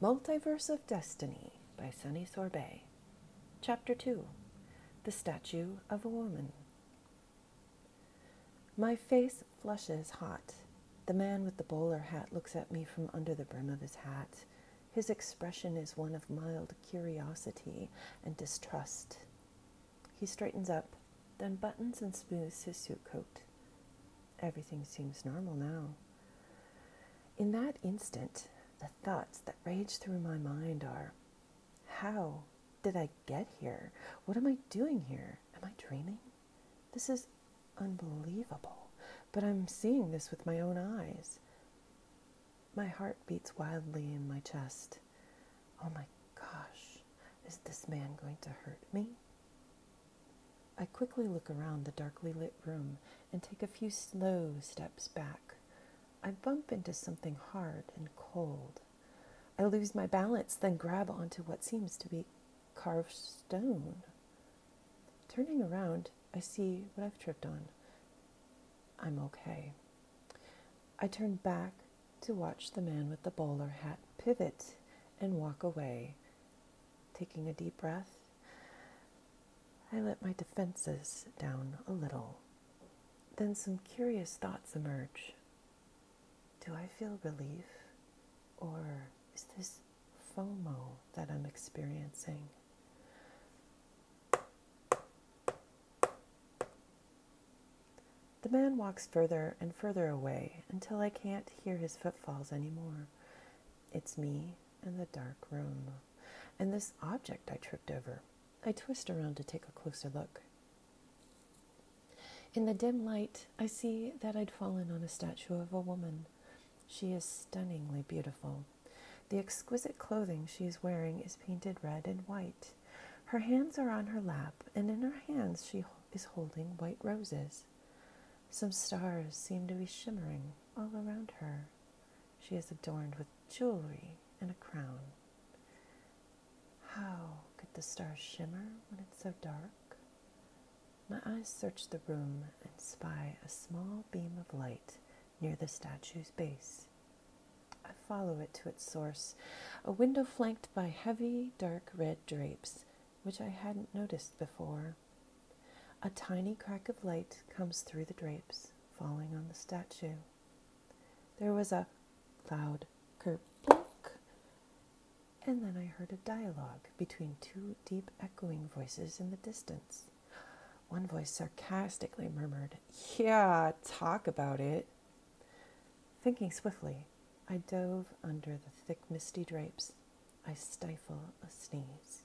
Multiverse of Destiny by Sunny Sorbet. Chapter 2 The Statue of a Woman. My face flushes hot. The man with the bowler hat looks at me from under the brim of his hat. His expression is one of mild curiosity and distrust. He straightens up, then buttons and smooths his suit coat. Everything seems normal now. In that instant, the thoughts that rage through my mind are How did I get here? What am I doing here? Am I dreaming? This is unbelievable, but I'm seeing this with my own eyes. My heart beats wildly in my chest. Oh my gosh, is this man going to hurt me? I quickly look around the darkly lit room and take a few slow steps back. I bump into something hard and cold. I lose my balance, then grab onto what seems to be carved stone. Turning around, I see what I've tripped on. I'm okay. I turn back to watch the man with the bowler hat pivot and walk away. Taking a deep breath, I let my defenses down a little. Then some curious thoughts emerge. Do I feel relief? Or is this FOMO that I'm experiencing? The man walks further and further away until I can't hear his footfalls anymore. It's me and the dark room, and this object I tripped over. I twist around to take a closer look. In the dim light, I see that I'd fallen on a statue of a woman. She is stunningly beautiful. The exquisite clothing she is wearing is painted red and white. Her hands are on her lap, and in her hands she is holding white roses. Some stars seem to be shimmering all around her. She is adorned with jewelry and a crown. How could the stars shimmer when it's so dark? My eyes search the room and spy a small beam of light near the statue's base. I follow it to its source, a window flanked by heavy, dark red drapes, which I hadn't noticed before. A tiny crack of light comes through the drapes, falling on the statue. There was a loud kerplunk, and then I heard a dialogue between two deep echoing voices in the distance. One voice sarcastically murmured, Yeah, talk about it. Thinking swiftly, I dove under the thick, misty drapes. I stifle a sneeze.